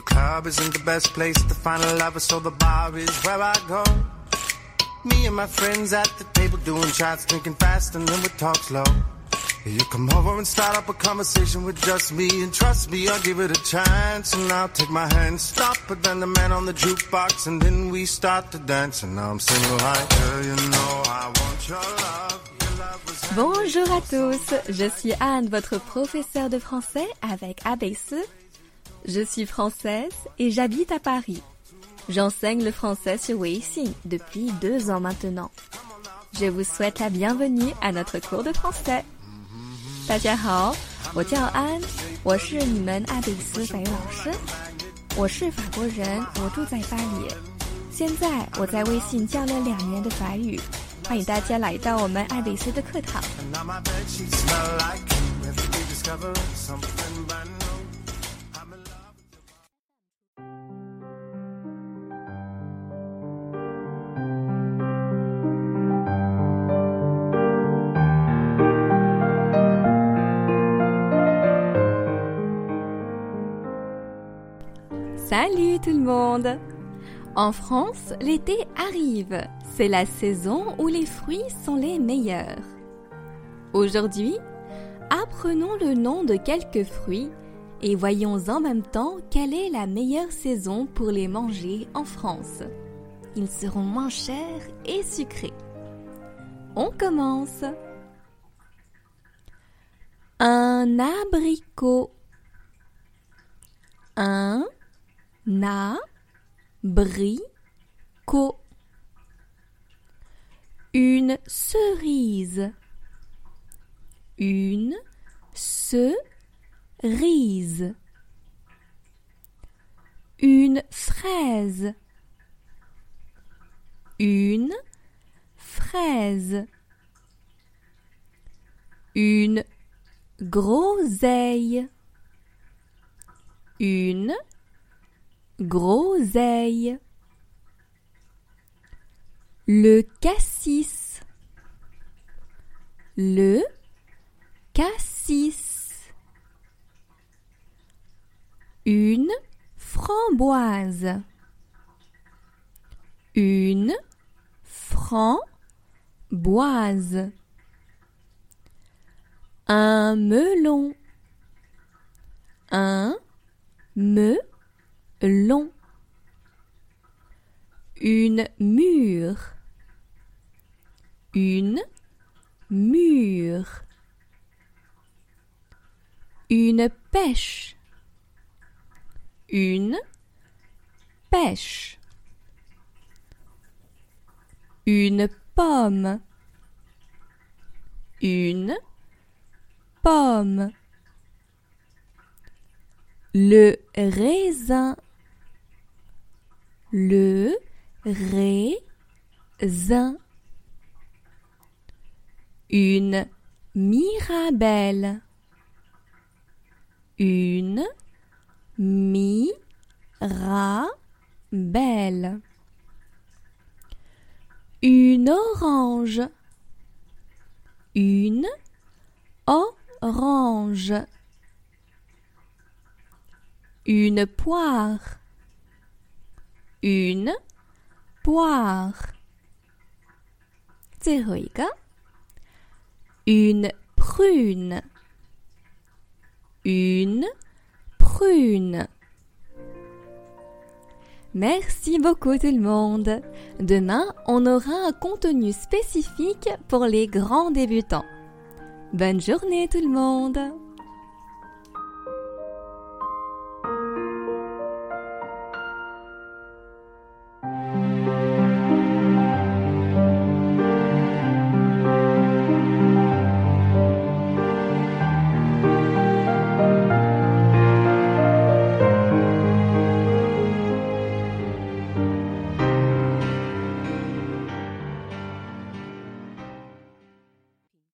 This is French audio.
club isn't the best place to find a lover, so the bar is where I go. Me and my friends at the table doing shots, drinking fast, and then we talk slow. You come over and start up a conversation with just me, and trust me, I'll give it a chance. And I'll take my hand, stop, but then the man on the jukebox, and then we start to dance. And now I'm single like, girl, you know I want your love. Bonjour à tous, je suis Anne, votre professeure de français avec ABC. Je suis française et j'habite à Paris. J'enseigne le français sur Weixin depuis deux ans maintenant. Je vous souhaite la bienvenue à notre cours de français. 大家好，我叫安，我是你们爱贝斯法语老师。我是法国人，我住在巴黎。现在我在微信教了两年的法语，欢迎大家来到我们爱贝斯的课堂。Salut tout le monde En France, l'été arrive. C'est la saison où les fruits sont les meilleurs. Aujourd'hui, apprenons le nom de quelques fruits et voyons en même temps quelle est la meilleure saison pour les manger en France. Ils seront moins chers et sucrés. On commence. Un abricot. Un abricot. Une cerise. Une cerise. Une fraise. Une fraise. Une groseille. Une groseille. Le cassis. Le cassis. Une framboise. Une framboise. Un melon. Un melon. Une mûre. Une mûre. Une pêche. Une pêche. Une pomme. Une pomme. Le raisin. Le raisin. Une mirabelle. Une mirabelle. Une orange. Une orange. Une poire Une poire. 最后一个 Une prune. Une prune. Merci beaucoup tout le monde. Demain, on aura un contenu spécifique pour les grands débutants. Bonne journée tout le monde.